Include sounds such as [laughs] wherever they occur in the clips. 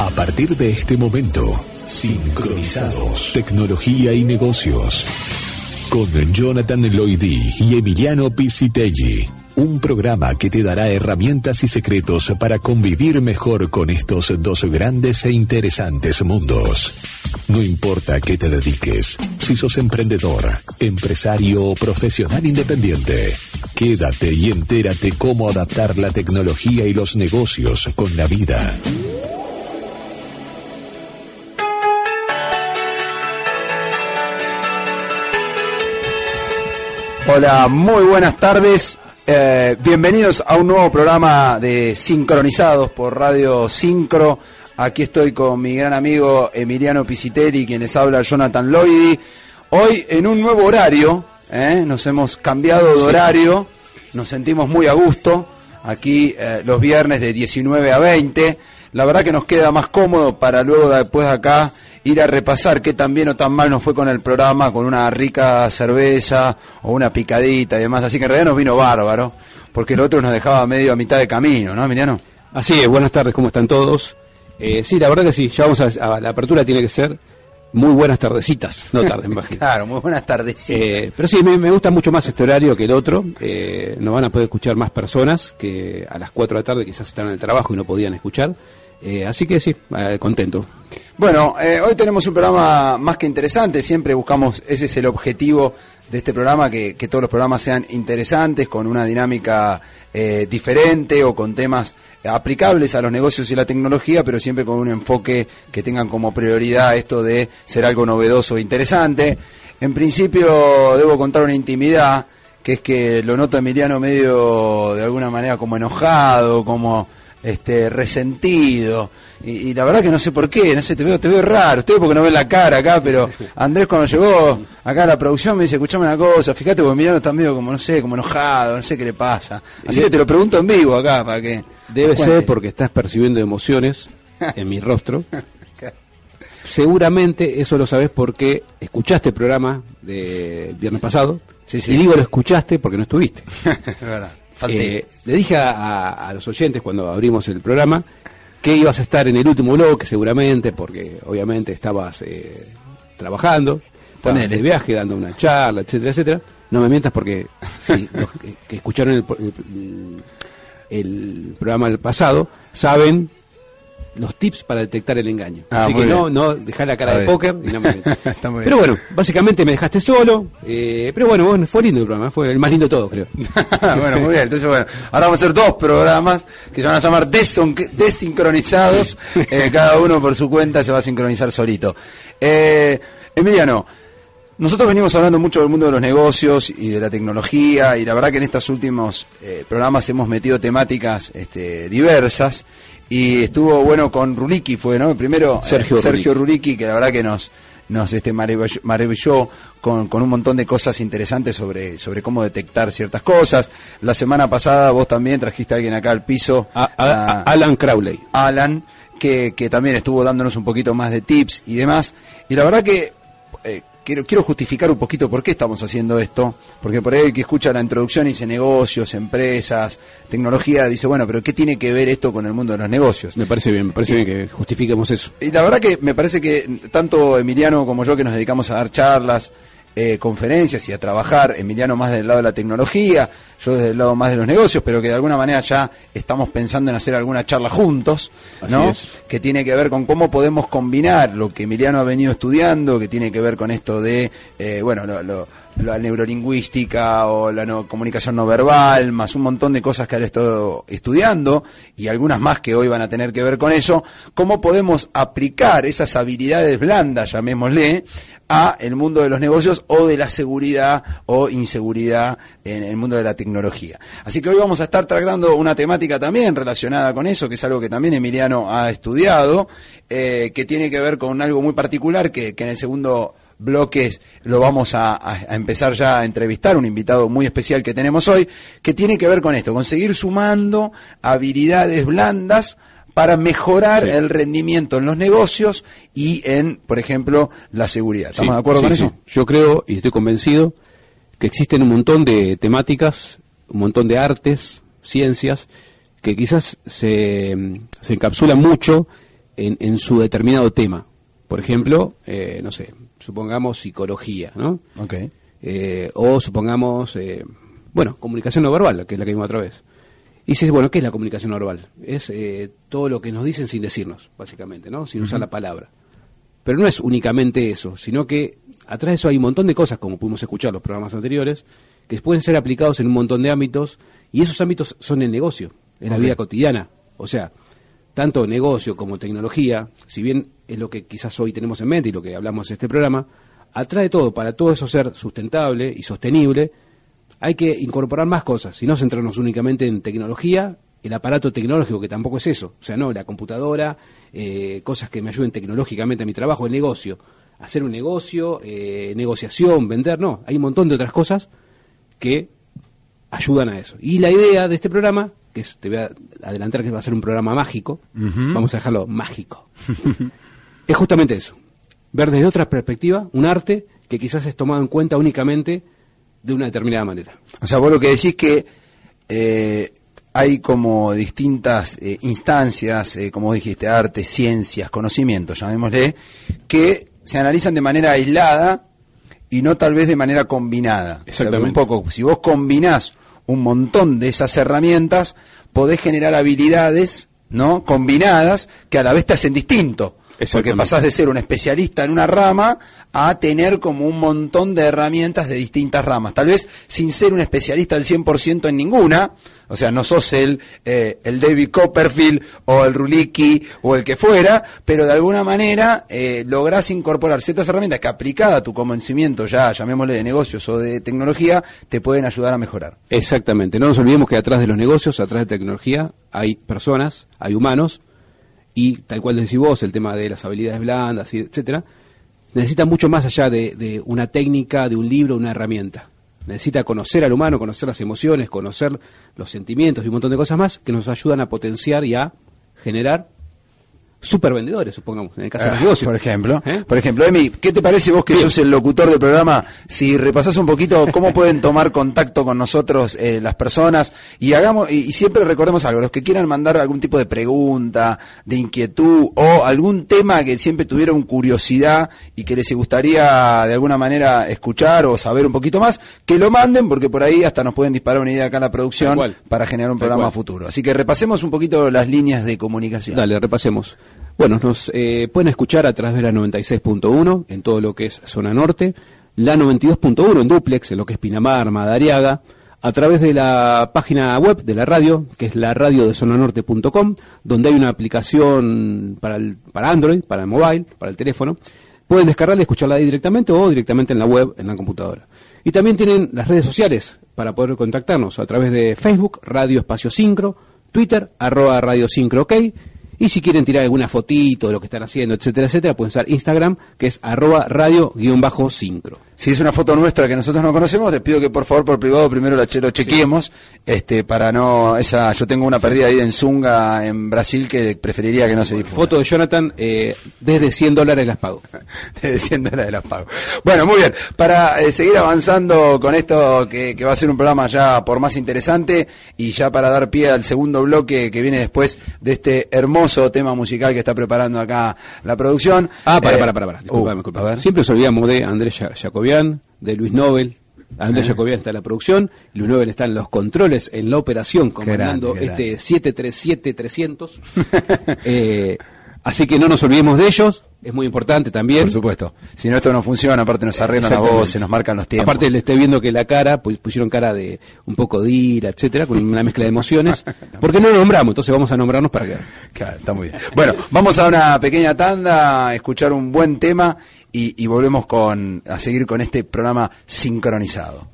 A partir de este momento, sincronizados, tecnología y negocios. Con Jonathan Loidy y Emiliano Pisitelli. Un programa que te dará herramientas y secretos para convivir mejor con estos dos grandes e interesantes mundos. No importa qué te dediques, si sos emprendedor, empresario o profesional independiente, quédate y entérate cómo adaptar la tecnología y los negocios con la vida. Hola, muy buenas tardes. Eh, bienvenidos a un nuevo programa de Sincronizados por Radio Sincro. Aquí estoy con mi gran amigo Emiliano Pisitelli, quien les habla Jonathan Loidy. Hoy en un nuevo horario, ¿eh? nos hemos cambiado de horario, nos sentimos muy a gusto. Aquí eh, los viernes de 19 a 20. La verdad que nos queda más cómodo para luego después de acá ir a repasar qué tan bien o tan mal nos fue con el programa, con una rica cerveza o una picadita y demás. Así que en realidad nos vino bárbaro, porque el otro nos dejaba medio a mitad de camino, ¿no, Emiliano? Así es, buenas tardes, ¿cómo están todos? Eh, sí, la verdad que sí, ya vamos a, la apertura tiene que ser muy buenas tardecitas, no tarde, [laughs] imagino. claro, muy buenas tardecitas. Eh, pero sí, me, gusta mucho más este horario que el otro. Eh, nos van a poder escuchar más personas que a las 4 de la tarde quizás están en el trabajo y no podían escuchar. Eh, así que sí, eh, contento. Bueno, eh, hoy tenemos un programa más que interesante, siempre buscamos, ese es el objetivo de este programa, que, todos los programas sean interesantes, con una dinámica diferente o con temas aplicables a los negocios y la tecnología, pero siempre con un enfoque que tengan como prioridad esto de ser algo novedoso e interesante. En principio debo contar una intimidad, que es que lo noto Emiliano medio de alguna manera como enojado, como este, resentido. Y, la verdad que no sé por qué, no sé, te veo, te veo raro, usted porque no ve la cara acá, pero Andrés cuando llegó acá a la producción me dice, escuchame una cosa, fíjate porque Emiliano está medio como, no sé, como enojado, no sé qué le pasa. Así que te lo pregunto en vivo acá para que... Debe ser porque estás percibiendo emociones en mi rostro. [laughs] Seguramente eso lo sabes porque escuchaste el programa de viernes pasado. Y digo lo escuchaste porque no estuviste. [laughs] Eh, le dije a, los oyentes cuando abrimos el programa que ibas a estar en el último bloque, seguramente, porque obviamente estabas eh, trabajando, estabas de viaje, dando una charla, etcétera, etcétera. No me mientas porque [laughs] sí, los que, escucharon el, el programa del pasado saben los tips para detectar el engaño. Ah, Así que no, no dejar la cara de póker. [laughs] pero bueno, básicamente me dejaste solo. Eh, pero bueno, fue lindo el programa, fue el más lindo de todos, creo. [laughs] bueno, muy bien. Entonces, bueno, ahora vamos a hacer dos programas que se van a llamar desincronizados. [laughs] Eh, cada uno por su cuenta se va a sincronizar solito. Eh, Emiliano. Nosotros venimos hablando mucho del mundo de los negocios y de la tecnología y la verdad que en estos últimos programas hemos metido temáticas este, diversas y estuvo bueno con Ruliki, fue, ¿no? Primero eh, Sergio, Ruliki. que la verdad que nos nos este maravilló con, con, un montón de cosas interesantes sobre, sobre cómo detectar ciertas cosas. La semana pasada vos también trajiste a alguien acá al piso. Alan Crowley. Alan, que, que también estuvo dándonos un poquito más de tips y demás. Y la verdad que eh, quiero, quiero justificar un poquito por qué estamos haciendo esto, porque por ahí el que escucha la introducción y dice negocios, empresas, tecnología, dice, bueno, pero ¿qué tiene que ver esto con el mundo de los negocios? Me parece bien, me parece bien que justifiquemos eso. Y la verdad que me parece que tanto Emiliano como yo que nos dedicamos a dar charlas, eh, conferencias y a trabajar, Emiliano más del lado de la tecnología, yo desde el lado más de los negocios, pero que de alguna manera ya estamos pensando en hacer alguna charla juntos, ¿no? Que tiene que ver con cómo podemos combinar lo que Emiliano ha venido estudiando, que tiene que ver con esto de, eh, bueno, lo, la neurolingüística o la comunicación no verbal, más un montón de cosas que han estado estudiando y algunas más que hoy van a tener que ver con eso, cómo podemos aplicar esas habilidades blandas, llamémosle, a el mundo de los negocios o de la seguridad o inseguridad en el mundo de la tecnología. Así que hoy vamos a estar tratando una temática también relacionada con eso, que es algo que también Emiliano ha estudiado, eh, que tiene que ver con algo muy particular que, que en el segundo bloques lo vamos a, empezar ya a entrevistar, un invitado muy especial que tenemos hoy, que tiene que ver con esto, con seguir sumando habilidades blandas para mejorar el rendimiento en los negocios y en, por ejemplo, la seguridad. ¿Estamos de acuerdo con eso? Yo creo y estoy convencido que existen un montón de temáticas, un montón de artes, ciencias, que quizás se, se encapsulan mucho en, su determinado tema. Por ejemplo, eh, no sé, supongamos psicología, ¿no? Ok. Eh, o supongamos, eh, bueno, comunicación no verbal, que es la que vimos otra vez. Y dices, bueno, ¿qué es la comunicación no verbal? Es todo lo que nos dicen sin decirnos, básicamente, ¿no? Sin usar la palabra. Pero no es únicamente eso, sino que atrás de eso hay un montón de cosas, como pudimos escuchar en los programas anteriores, que pueden ser aplicados en un montón de ámbitos, y esos ámbitos son el negocio, en la vida cotidiana. O sea, tanto negocio como tecnología, si bien es lo que quizás hoy tenemos en mente y lo que hablamos en este programa, atrae todo, para todo eso ser sustentable y sostenible, hay que incorporar más cosas, y no centrarnos únicamente en tecnología, el aparato tecnológico, que tampoco es eso, o sea, no, la computadora, eh, cosas que me ayuden tecnológicamente a mi trabajo, el negocio, hacer un negocio, eh, negociación, vender, no, hay un montón de otras cosas que ayudan a eso. Y la idea de este programa, que te voy a adelantar que va a ser un programa mágico, vamos a dejarlo mágico, [laughs] es justamente eso, ver desde otra perspectiva un arte que quizás es tomado en cuenta únicamente de una determinada manera. O sea, vos lo que decís que eh, hay como distintas eh, instancias, eh, como dijiste, arte, ciencias, conocimientos, llamémosle, que se analizan de manera aislada y no tal vez de manera combinada. Exactamente. un poco, si vos combinás un montón de esas herramientas, podés generar habilidades, ¿no? Combinadas que a la vez te hacen distinto. Porque pasás de ser un especialista en una rama a tener como un montón de herramientas de distintas ramas. Tal vez sin ser un especialista al 100% en ninguna, o sea, no sos el, eh, el David Copperfield o el Ruliki o el que fuera, pero de alguna manera eh, lográs incorporar ciertas herramientas que aplicada a tu conocimiento ya, llamémosle de negocios o de tecnología, te pueden ayudar a mejorar. Exactamente. No nos olvidemos que atrás de los negocios, atrás de tecnología, hay personas, hay humanos, y tal cual decís vos, el tema de las habilidades blandas, etcétera, necesita mucho más allá de, una técnica, de un libro, una herramienta. Necesita conocer al humano, conocer las emociones, conocer los sentimientos y un montón de cosas más que nos ayudan a potenciar y a generar super vendedores, supongamos, en el caso de los ah, negocios. Por ejemplo, ¿Eh? por ejemplo, Emi, ¿qué te parece vos que sos el locutor del programa? Si repasás un poquito cómo pueden tomar contacto con nosotros eh, las personas y hagamos y, siempre recordemos algo, los que quieran mandar algún tipo de pregunta, de inquietud o algún tema que siempre tuvieron curiosidad y que les gustaría de alguna manera escuchar o saber un poquito más, que lo manden porque por ahí hasta nos pueden disparar una idea acá en la producción para generar un programa futuro. Así que repasemos un poquito las líneas de comunicación. Dale, repasemos. Bueno, nos eh, pueden escuchar a través de la 96.1 en todo lo que es zona norte, la 92.1 en duplex, en lo que es Pinamar, Madariaga, a través de la página web de la radio, que es la radio de zonanorte.com, donde hay una aplicación para, el, para Android, para el mobile, para el teléfono. Pueden descargarla y escucharla ahí directamente o directamente en la web, en la computadora. Y también tienen las redes sociales para poder contactarnos a través de Facebook, Radio Espacio Sincro, Twitter, arroba Radio Sincro OK, y si quieren tirar alguna fotito de lo que están haciendo, etcétera, etcétera, pueden usar Instagram, que es arroba radio-sincro. Si es una foto nuestra que nosotros no conocemos, les pido que por favor por privado primero la lo chequeemos, este, para no, esa, yo tengo una pérdida ahí en Zunga, en Brasil, que preferiría que no se difunda. Foto de Jonathan, eh, desde 100 dólares las pago. [laughs] desde 100 dólares las pago. Bueno, muy bien, para eh, seguir avanzando con esto que, que va a ser un programa ya por más interesante y ya para dar pie al segundo bloque que viene después de este hermoso tema musical que está preparando acá la producción. Ah, para, eh, para, para, para. Disculpa, uh, disculpa. A ver. Siempre nos olvidamos de Andrés Jacobian, de Luis Nobel. Andrés eh. Jacobian está en la producción, Luis Nobel está en los controles, en la operación, comandando este 737-300. [laughs] eh, así que no nos olvidemos de ellos es muy importante también. Por supuesto. Si no, esto no funciona, aparte nos arreglan la voz, se nos marcan los tiempos. Aparte le estoy viendo que la cara, pues pusieron cara de un poco de ira, etcétera, con una mezcla de emociones. [laughs] porque no lo nombramos? Entonces vamos a nombrarnos para que. Claro, está muy bien. Bueno, vamos a una pequeña tanda, a escuchar un buen tema y, volvemos con a seguir con este programa sincronizado.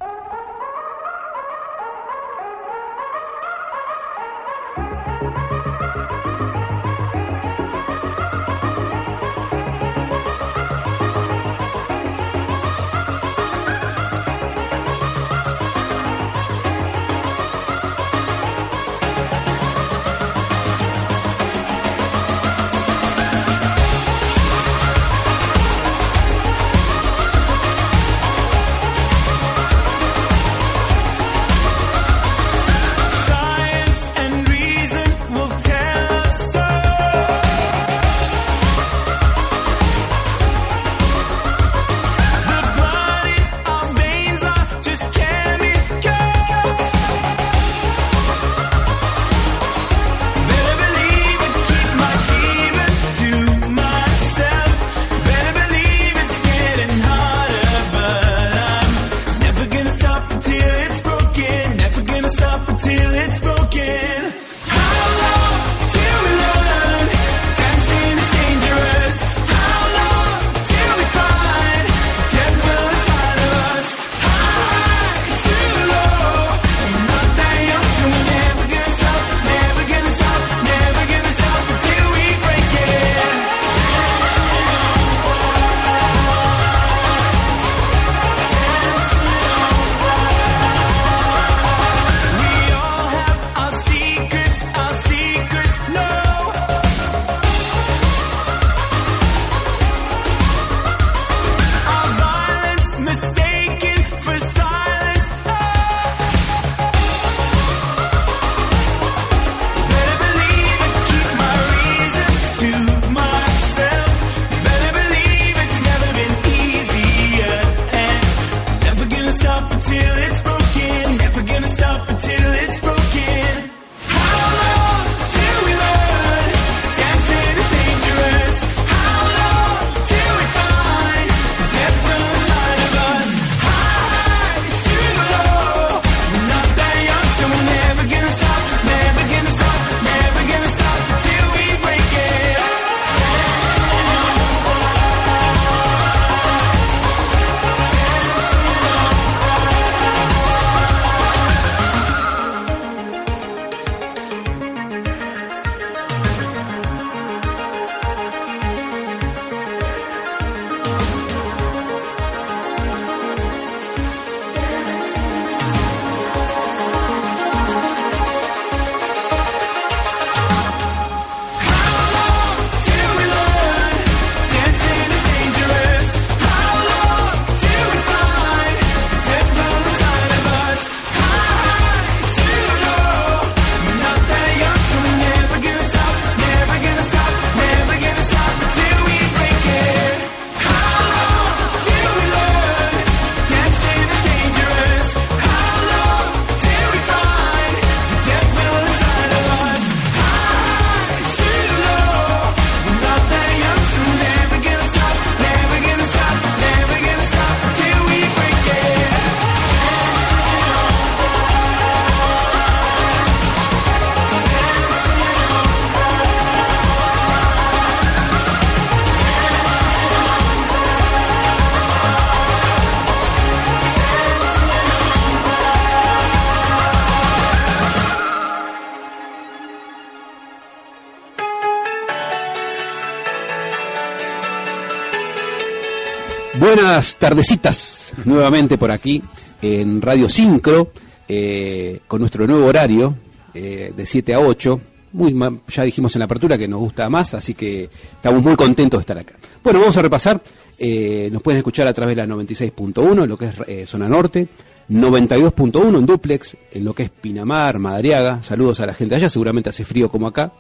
Buenas tardecitas, nuevamente por aquí en Radio Sincro, eh, con nuestro nuevo horario eh, de 7 a 8. Muy, ya dijimos en la apertura que nos gusta más, así que estamos muy contentos de estar acá. Bueno, vamos a repasar. Eh, nos pueden escuchar a través de la 96.1 en lo que es zona norte, 92.1 en duplex, en lo que es Pinamar, Madariaga. Saludos a la gente allá, seguramente hace frío como acá.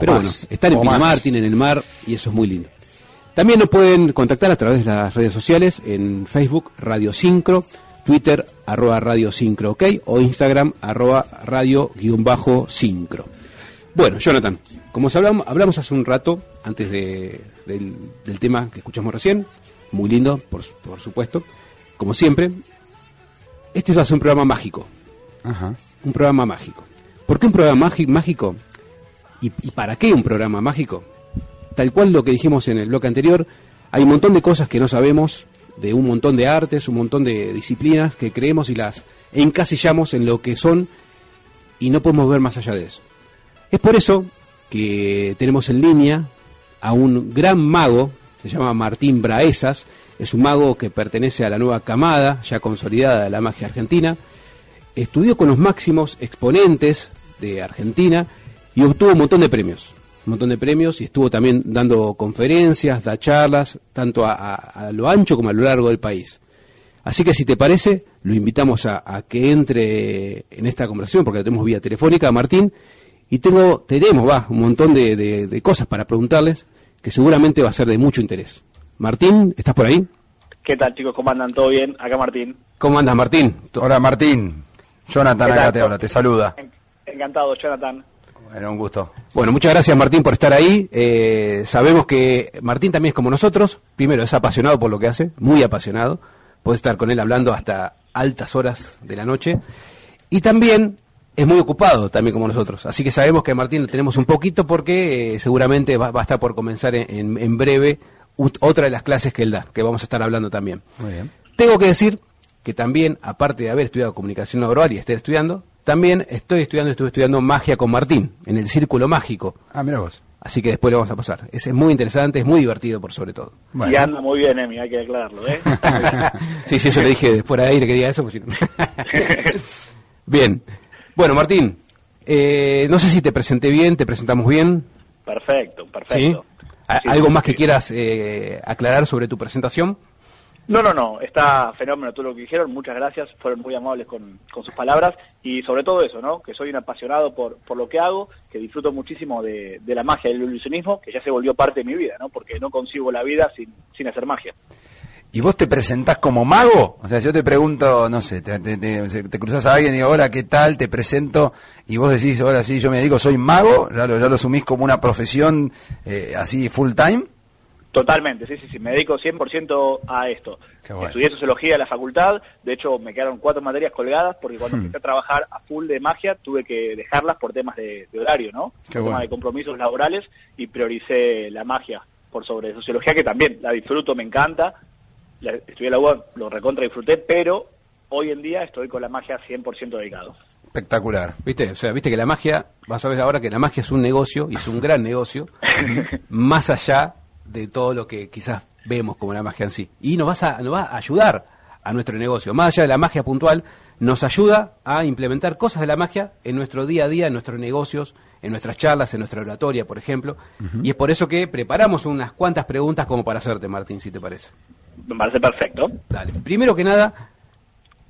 pero bueno, están en Pinamar, tienen el mar y eso es muy lindo. También nos pueden contactar a través de las redes sociales en Facebook Radio Sincro, Twitter arroba Radio Sincro OK o Instagram arroba Radio-Sincro. Bueno, Jonathan, como hablamos, hablamos hace un rato, antes de, del, tema que escuchamos recién, muy lindo, por, supuesto, como siempre, este va a ser un programa mágico. Un programa mágico. ¿Por qué un programa mágico? ¿Y para qué un programa mágico? Tal cual lo que dijimos en el bloque anterior, hay un montón de cosas que no sabemos, de un montón de artes, un montón de disciplinas que creemos y las encasillamos en lo que son y no podemos ver más allá de eso. Es por eso que tenemos en línea a un gran mago, se llama Martín Braesas, es un mago que pertenece a la nueva camada, ya consolidada de la magia argentina, estudió con los máximos exponentes de Argentina y obtuvo un montón de premios un montón de premios y estuvo también dando conferencias, da charlas, tanto a, lo ancho como a lo largo del país. Así que si te parece, lo invitamos a, que entre en esta conversación, porque la tenemos vía telefónica, Martín, y tengo, tenemos, va, un montón de, cosas para preguntarles que seguramente va a ser de mucho interés. Martín, ¿estás por ahí? ¿Qué tal chicos? ¿Cómo andan? ¿Todo bien? Acá Martín. ¿Cómo andas Martín? Hola Martín. Jonathan acá te habla, te saluda. Encantado, Jonathan. Bueno, un gusto. Bueno, muchas gracias Martín por estar ahí. Eh, sabemos que Martín también es como nosotros. Primero, es apasionado por lo que hace, muy apasionado. Puede estar con él hablando hasta altas horas de la noche. Y también es muy ocupado, también como nosotros. Así que sabemos que Martín lo tenemos un poquito porque eh, seguramente va, a estar por comenzar en, en, breve otra de las clases que él da, que vamos a estar hablando también. Muy bien. Tengo que decir que también, aparte de haber estudiado comunicación oral y estar estudiando, también estoy estudiando, estuve estudiando magia con Martín, en el Círculo Mágico. Ah, mira vos. Así que después le vamos a pasar. Es, muy interesante, es muy divertido por sobre todo. Y anda muy bien, Emi, hay que aclararlo, ¿eh? [laughs] sí, sí, eso le dije después de aire que diga eso. Pues, [laughs] bien. Bueno, Martín, eh, no sé si te presenté bien, te presentamos bien. Perfecto, perfecto. ¿Algo más que quieras eh, aclarar sobre tu presentación? No, no, no, está fenómeno todo lo que dijeron, muchas gracias, fueron muy amables con, sus palabras y sobre todo eso, ¿no? Que soy un apasionado por, por lo que hago, que disfruto muchísimo de, la magia del ilusionismo, que ya se volvió parte de mi vida, ¿no? Porque no consigo la vida sin, sin hacer magia. ¿Y vos te presentás como mago? O sea, si yo te pregunto, no sé, te, te, cruzas a alguien y digo, hola, ¿qué tal? Te presento y vos decís, ahora sí, yo me digo, soy mago, ya lo, ya lo asumís como una profesión eh, así full time. Totalmente, sí, sí, sí, me dedico 100% a esto. Estudié sociología en la facultad, de hecho me quedaron cuatro materias colgadas porque cuando hmm. empecé a trabajar a full de magia tuve que dejarlas por temas de, horario, ¿no? Qué temas de compromisos laborales y prioricé la magia por sobre sociología que también la disfruto, me encanta. La, estudié la UAM, lo recontra disfruté, pero hoy en día estoy con la magia 100% dedicado. Espectacular. ¿Viste? O sea, viste que la magia, vas a ver ahora que la magia es un negocio y es un gran negocio, [laughs] más allá de todo lo que quizás vemos como la magia en sí. Y nos, vas a, nos va a ayudar a nuestro negocio. Más allá de la magia puntual, nos ayuda a implementar cosas de la magia en nuestro día a día, en nuestros negocios, en nuestras charlas, en nuestra oratoria, por ejemplo. Y es por eso que preparamos unas cuantas preguntas como para hacerte, Martín, si te parece. Me parece perfecto. Dale. Primero que nada,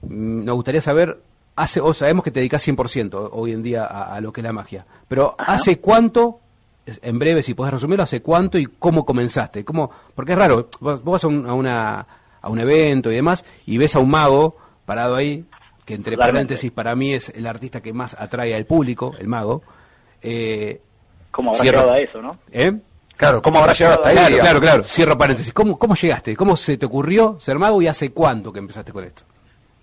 mm, nos gustaría saber, hace, o sabemos que te dedicas 100% hoy en día a, lo que es la magia, pero ¿hace cuánto en breve, si puedes resumirlo, ¿hace cuánto y cómo comenzaste? ¿Cómo? Porque es raro, vos, vas a un, a, una, a un evento y demás y ves a un mago parado ahí, que entre paréntesis para mí es el artista que más atrae al público, el mago. Eh, ¿Cómo habrá llegado a eso, no? ¿Eh? Claro, ¿cómo habrá llegado hasta ahí? Claro, claro, claro, cierro paréntesis. ¿Cómo, ¿Cómo llegaste? ¿Cómo se te ocurrió ser mago y hace cuánto que empezaste con esto?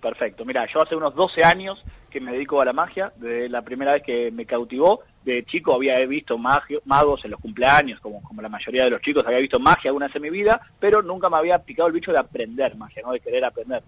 Perfecto. Mira, yo hace unos 12 años que me dedico a la magia, desde la primera vez que me cautivó. De chico había visto magos en los cumpleaños, como, como la mayoría de los chicos, había visto magia alguna vez en mi vida, pero nunca me había picado el bicho de aprender magia, ¿no? de querer aprender.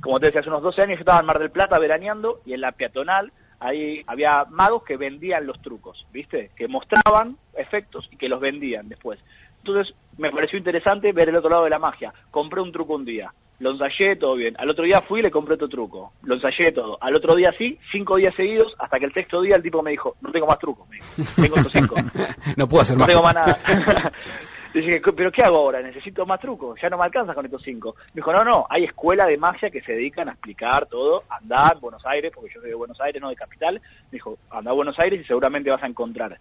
Como te decía, hace unos 12 años yo estaba en Mar del Plata veraneando y en la peatonal ahí había magos que vendían los trucos, ¿viste? Que mostraban efectos y que los vendían después. Entonces me pareció interesante ver el otro lado de la magia. Compré un truco un día, lo ensayé, todo bien. Al otro día fui y le compré otro truco. Lo ensayé todo. Al otro día sí, cinco días seguidos, hasta que el sexto día el tipo me dijo, no tengo más trucos. [laughs] Tengo otros cinco. [laughs] no puedo hacer no más. No tengo más nada. [laughs] Dije, pero ¿qué hago ahora? Necesito más trucos, ya no me alcanza con estos cinco. Me dijo, no, no, hay escuela de magia que se dedican a explicar todo, andar en Buenos Aires, porque yo soy de Buenos Aires, no de capital. Me dijo, anda a Buenos Aires y seguramente vas a encontrar.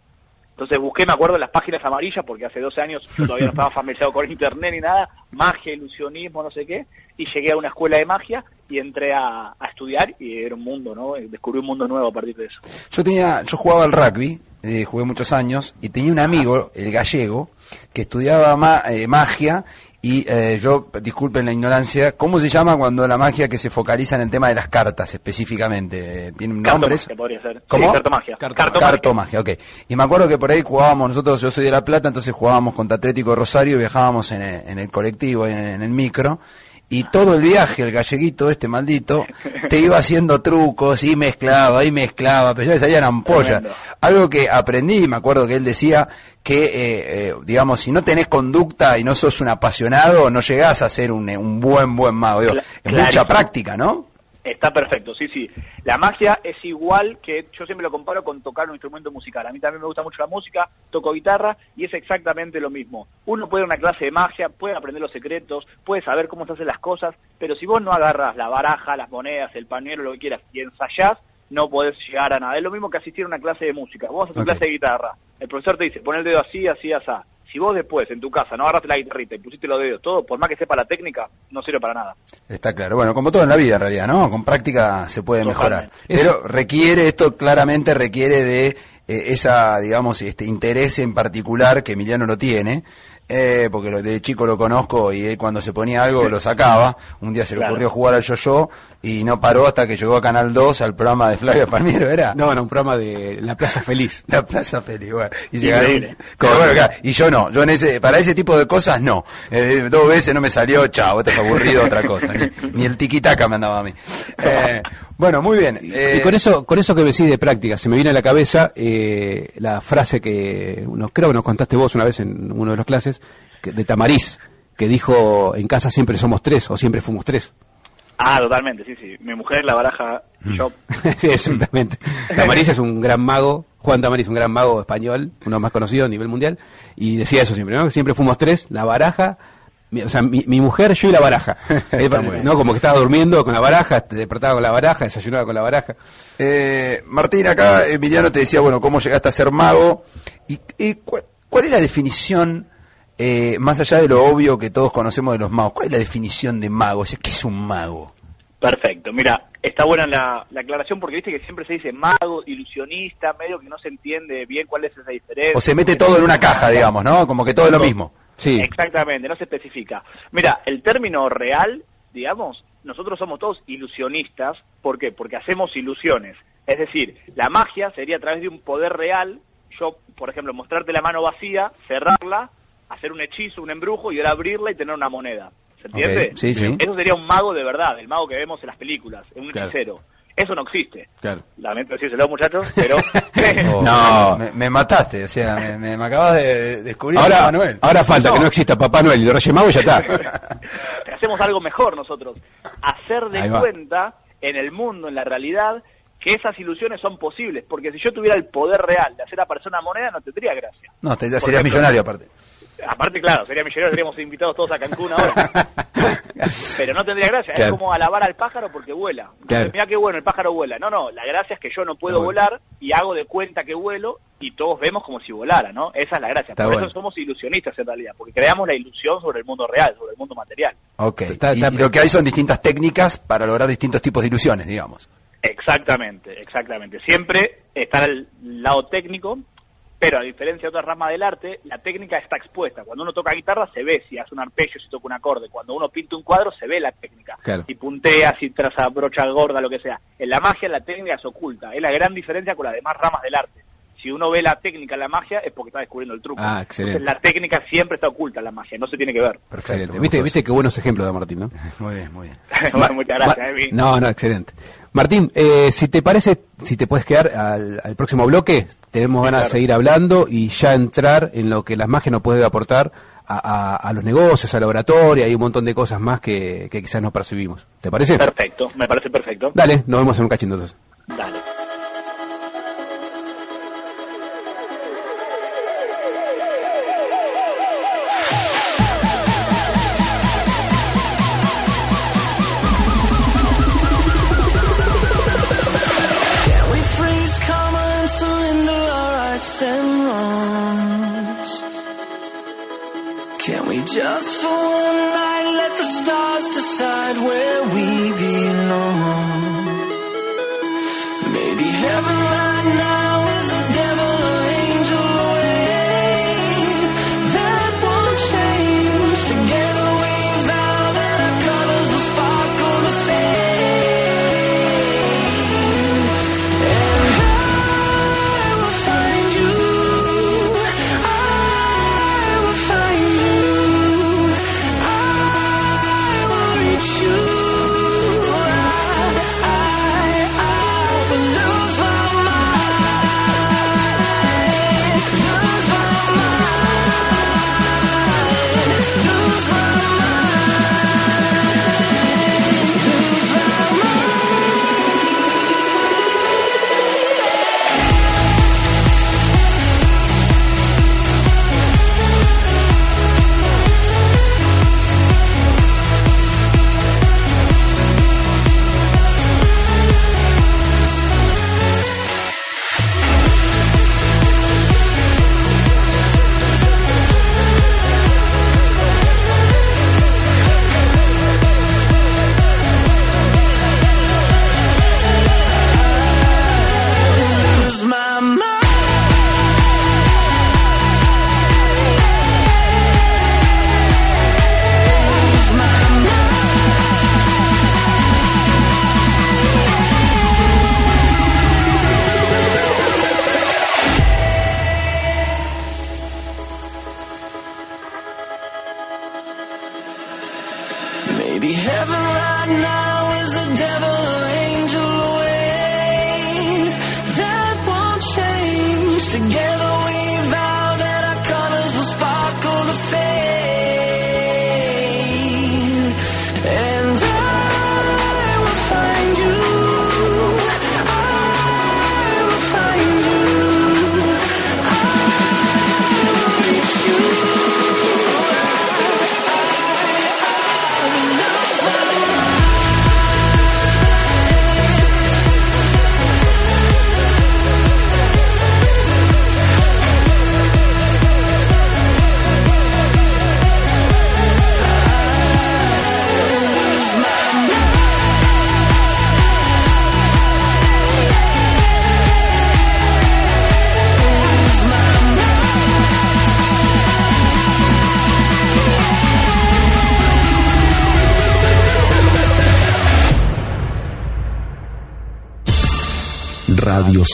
Entonces busqué, me acuerdo, las páginas amarillas, porque hace 12 años yo todavía no estaba [laughs] familiarizado con internet ni nada, magia, ilusionismo, no sé qué, y llegué a una escuela de magia y entré a, a estudiar y era un mundo, ¿no? Descubrí un mundo nuevo a partir de eso. Yo tenía, yo jugaba al rugby, eh, jugué muchos años, y tenía un amigo, el gallego, que estudiaba ma eh, magia y eh, yo, disculpen la ignorancia, ¿cómo se llama cuando la magia que se focaliza en el tema de las cartas específicamente? ¿Tiene un nombre? podría ser. ¿Cómo? Sí, cartomagia. Cartomagia. Cartomagia, ok. Y me acuerdo que por ahí jugábamos, nosotros, yo soy de La Plata, entonces jugábamos contra Atlético Rosario y viajábamos en el, en el colectivo, en, en el micro, y todo el viaje el galleguito este maldito te iba haciendo trucos y mezclaba y mezclaba pero ya le salían ampollas. Algo que aprendí me acuerdo que él decía que eh, eh, digamos si no tenés conducta y no sos un apasionado no llegás a ser un, un buen buen mago. Digo, es mucha práctica no Está perfecto, sí, sí. La magia es igual que yo siempre lo comparo con tocar un instrumento musical. A mí también me gusta mucho la música, toco guitarra y es exactamente lo mismo. Uno puede ir a una clase de magia, puede aprender los secretos, puede saber cómo se hacen las cosas, pero si vos no agarras la baraja, las monedas, el pañuelo, lo que quieras y ensayás, no podés llegar a nada. Es lo mismo que asistir a una clase de música. Vos vas a tu okay. clase de guitarra, el profesor te dice, pon el dedo así, así, así si vos después en tu casa no agarraste la guitarrita y pusiste los dedos, todo, por más que sepa la técnica, no sirve para nada. Está claro. Bueno, como todo en la vida en realidad, ¿no? Con práctica se puede Totalmente. mejorar. Pero requiere, esto claramente requiere de eh, esa, digamos, este interés en particular que Emiliano no tiene. Eh, porque lo, de chico lo conozco y él cuando se ponía algo lo sacaba. Un día se le claro. ocurrió jugar al yo-yo y no paró hasta que llegó a Canal 2 al programa de Flavio Palmiero, ¿era? No, era un programa de La Plaza Feliz. [laughs] La Plaza Feliz, bueno. Y, llegaron, como, bueno, claro, y yo no, yo en ese, para ese tipo de cosas no. Eh, dos veces no me salió, chao, estás aburrido, otra cosa. Ni, ni el tiquitaca me andaba a mí. Eh, bueno, muy bien. Eh, y con eso, con eso que me decís de práctica, se me viene a la cabeza eh, la frase que uno, creo que nos contaste vos una vez en uno de los clases, que, de Tamariz, que dijo, en casa siempre somos tres, o siempre fuimos tres. Ah, totalmente, sí, sí. Mi mujer, la baraja, yo. [laughs] sí, exactamente. Tamariz es un gran mago, Juan Tamariz un gran mago español, uno más conocido a nivel mundial, y decía eso siempre, ¿no? Que siempre fuimos tres, la baraja, mi, o sea, mi, mi, mujer, yo y la baraja. [laughs] [laughs] ¿no? Como que estaba durmiendo con la baraja, te despertaba con la baraja, desayunaba con la baraja. Eh, Martín, acá Emiliano te decía, bueno, ¿cómo llegaste a ser mago? ¿Y, y cu cuál es la definición, eh, más allá de lo obvio que todos conocemos de los magos, cuál es la definición de mago? O sea, ¿qué es un mago? Perfecto, mira, está buena la, la, aclaración porque viste que siempre se dice mago, ilusionista, medio que no se entiende bien cuál es esa diferencia. O se mete todo en una caja, digamos, ¿no? Como que todo es lo mismo. Sí. Exactamente, no se especifica. Mira, el término real, digamos, nosotros somos todos ilusionistas. ¿Por qué? Porque hacemos ilusiones. Es decir, la magia sería a través de un poder real. Yo, por ejemplo, mostrarte la mano vacía, cerrarla, hacer un hechizo, un embrujo y ahora abrirla y tener una moneda. ¿Se entiende? Okay. Sí, sí. Eso sería un mago de verdad, el mago que vemos en las películas, un claro. hechicero. Eso no existe. Claro. Lamento decírselo, muchachos, pero... [laughs] no, me, me, mataste, o sea, me, me, me acabas de descubrir ahora, a Papá Noel. Ahora falta no. que no exista Papá Noel y los Reyes Magos ya está. [laughs] Hacemos algo mejor nosotros. Hacer de cuenta en el mundo, en la realidad, que esas ilusiones son posibles. Porque si yo tuviera el poder real de hacer aparecer una moneda, no tendría gracia. No, te, serías millonario aparte. Aparte, claro, sería millonario, seríamos invitados todos a Cancún ahora. [laughs] Pero no tendría gracia, claro. es como alabar al pájaro porque vuela. Claro. Mira qué bueno, el pájaro vuela. No, no, la gracia es que yo no puedo no, volar y hago de cuenta que vuelo y todos vemos como si volara, ¿no? Esa es la gracia. Está Por bueno. eso somos ilusionistas en realidad, porque creamos la ilusión sobre el mundo real, sobre el mundo material. Ok, está, está, y lo que hay son distintas técnicas para lograr distintos tipos de ilusiones, digamos. Exactamente, exactamente. Siempre está el lado técnico, pero a diferencia de otras ramas del arte, la técnica está expuesta. Cuando uno toca guitarra se ve si hace un arpegio, si toca un acorde. Cuando uno pinta un cuadro se ve la técnica. Claro. Si puntea, si traza brocha gorda, lo que sea. En la magia la técnica es oculta. Es la gran diferencia con las demás ramas del arte. Si uno ve la técnica en la magia es porque está descubriendo el truco. Ah, excelente. Entonces la técnica siempre está oculta en la magia, no se tiene que ver. Perfecto. ¿Viste, ¿Viste qué buenos ejemplos de Martín, no? [laughs] Muy bien, muy bien. [laughs] bueno, muchas gracias, Evi. No, no, excelente. Martín, eh, si te parece, si te puedes quedar al, próximo bloque, tenemos ganas de seguir hablando y ya entrar en lo que las magias nos pueden aportar a, los negocios, a la oratoria y un montón de cosas más que, que quizás no percibimos. ¿Te parece? Perfecto, me parece perfecto. Dale, nos vemos en un cachito entonces. Dale. Just for one night, let the stars decide where we belong.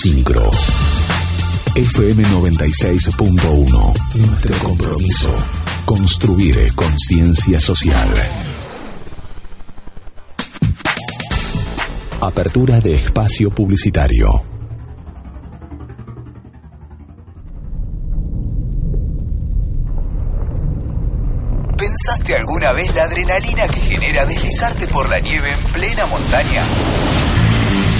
Sincro. FM 96.1. Nuestro compromiso. Construir conciencia social. Apertura de espacio publicitario. ¿Pensaste alguna vez la adrenalina que genera deslizarte por la nieve en plena montaña?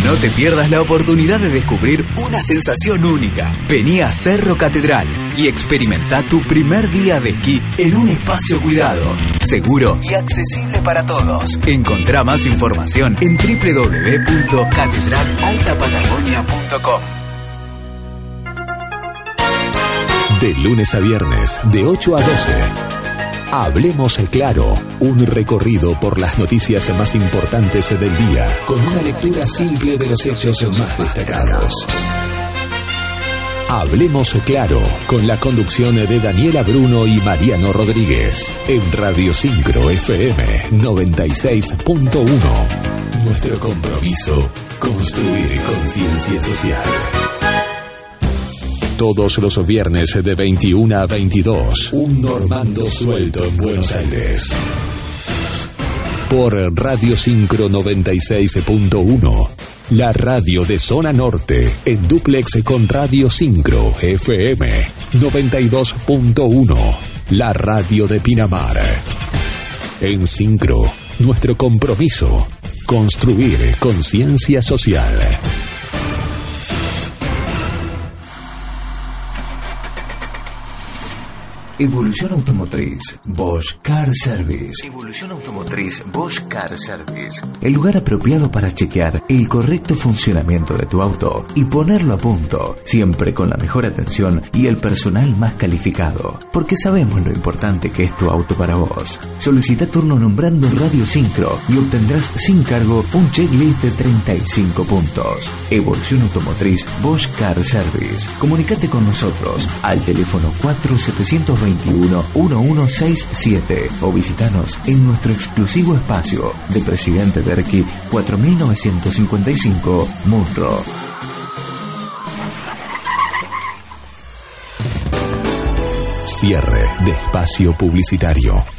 No te pierdas la oportunidad de descubrir una sensación única. Vení a Cerro Catedral y experimenta tu primer día de esquí en un espacio cuidado, seguro y accesible para todos. Encontrá más información en www.catedralaltapatagonia.com. De lunes a viernes, de 8 a 12. Hablemos claro, un recorrido por las noticias más importantes del día, con una lectura simple de los hechos más destacados. Hablemos claro, con la conducción de Daniela Bruno y Mariano Rodríguez, en Radio Sincro FM 96.1. Nuestro compromiso, construir conciencia social. Todos los viernes de 21 a 22. Un normando suelto en Buenos Aires. Por Radio Sincro 96.1 La radio de Zona Norte, en duplex con Radio Sincro FM 92.1. La radio de Pinamar. En Sincro, nuestro compromiso, construir conciencia social. Evolución Automotriz, Bosch Car Service. Evolución Automotriz, Bosch Car Service. El lugar apropiado para chequear el correcto funcionamiento de tu auto y ponerlo a punto, siempre con la mejor atención y el personal más calificado, porque sabemos lo importante que es tu auto para vos. Solicita turno nombrando Radio Sincro y obtendrás sin cargo un checklist de 35 puntos. Evolución Automotriz, Bosch Car Service. Comunicate con nosotros al teléfono 4720 1167 o visitanos en nuestro exclusivo espacio de Presidente Derqui 4955 Munro. Cierre de espacio publicitario.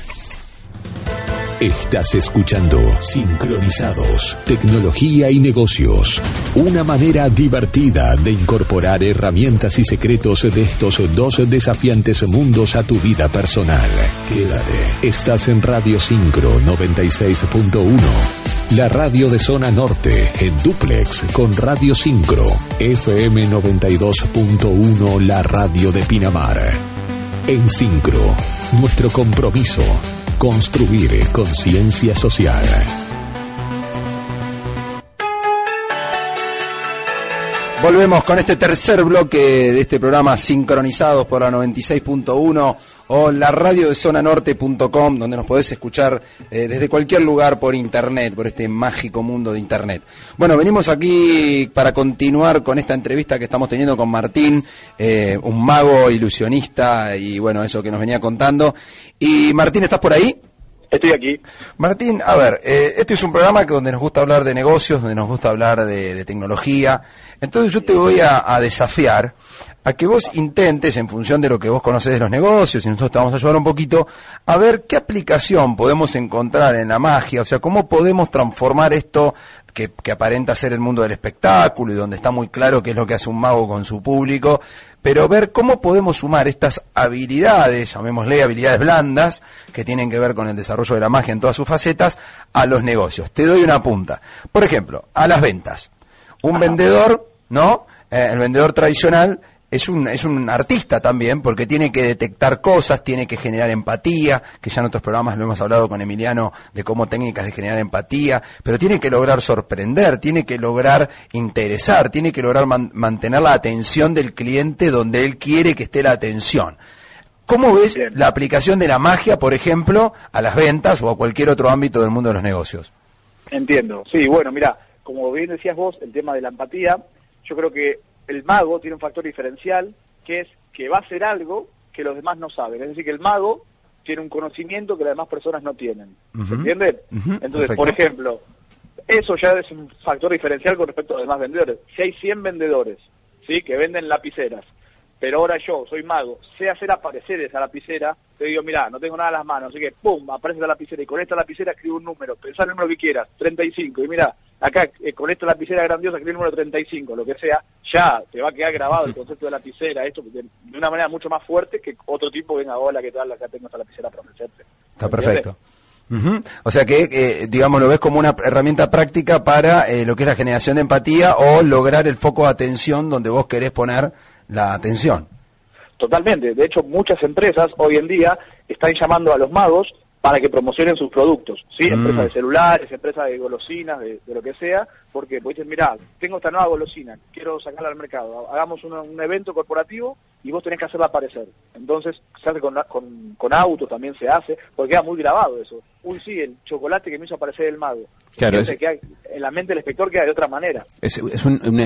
Estás escuchando Sincronizados, Tecnología y Negocios. Una manera divertida de incorporar herramientas y secretos de estos dos desafiantes mundos a tu vida personal. Quédate. Estás en Radio Sincro 96.1. La radio de zona norte en duplex con Radio Sincro. FM 92.1 La radio de Pinamar. En Sincro, nuestro compromiso Construir conciencia social. Volvemos con este tercer bloque de este programa sincronizados por la 96.1 o la radio de zona norte.com donde nos podés escuchar eh, desde cualquier lugar por internet, por este mágico mundo de internet. Bueno, venimos aquí para continuar con esta entrevista que estamos teniendo con Martín, eh, un mago ilusionista y bueno, eso que nos venía contando. Y Martín, ¿estás por ahí? Estoy aquí. Martín, a ver, eh, este es un programa donde nos gusta hablar de negocios, donde nos gusta hablar de, tecnología. Entonces yo te voy a, desafiar a que vos intentes, en función de lo que vos conocés de los negocios, y nosotros te vamos a ayudar un poquito, a ver qué aplicación podemos encontrar en la magia, o sea, cómo podemos transformar esto que, que, aparenta ser el mundo del espectáculo y donde está muy claro qué es lo que hace un mago con su público, pero ver cómo podemos sumar estas habilidades, llamémosle habilidades blandas, que tienen que ver con el desarrollo de la magia en todas sus facetas, a los negocios. Te doy una punta. Por ejemplo, a las ventas. Un vendedor, ¿no? Eh, el vendedor tradicional es un, es un artista también, porque tiene que detectar cosas, tiene que generar empatía, que ya en otros programas lo hemos hablado con Emiliano de cómo técnicas de generar empatía, pero tiene que lograr sorprender, tiene que lograr interesar, tiene que lograr mantener la atención del cliente donde él quiere que esté la atención. ¿Cómo ves la aplicación de la magia, por ejemplo, a las ventas o a cualquier otro ámbito del mundo de los negocios? Entiendo, sí, bueno, mira, como bien decías vos, el tema de la empatía, yo creo que el mago tiene un factor diferencial que es que va a hacer algo que los demás no saben. Es decir, que el mago tiene un conocimiento que las demás personas no tienen. ¿Se entiende? Entonces, por ejemplo, eso ya es un factor diferencial con respecto a los demás vendedores. Si hay 100 vendedores ¿sí? que venden lapiceras pero ahora yo soy mago, sé hacer aparecer esa lapicera, te digo, mira, no tengo nada en las manos, así que pum, aparece la lapicera y con esta lapicera escribo un número, pensá el número que quieras, 35, y mira, acá eh, con esta lapicera grandiosa escribo el número 35, lo que sea, ya te va a quedar grabado el [laughs] concepto de lapicera, esto de, una manera mucho más fuerte que otro tipo venga, hola, ¿qué tal? Acá tengo esta lapicera para ofrecerte. Está perfecto. O sea que, eh, digamos, lo ves como una herramienta práctica para eh, lo que es la generación de empatía o lograr el foco de atención donde vos querés poner la atención. Totalmente. De hecho, muchas empresas hoy en día están llamando a los magos para que promocionen sus productos, ¿sí? Mm. Empresas de celulares, empresas de golosinas, de, lo que sea, porque pues dicen, mira, tengo esta nueva golosina, quiero sacarla al mercado, hagamos un, evento corporativo y vos tenés que hacerla aparecer. Entonces, se hace con, con, autos, también se hace, porque queda muy grabado eso. Uy, sí, el chocolate que me hizo aparecer el mago. Claro, es, que en la mente del espectador queda de otra manera. Es, un,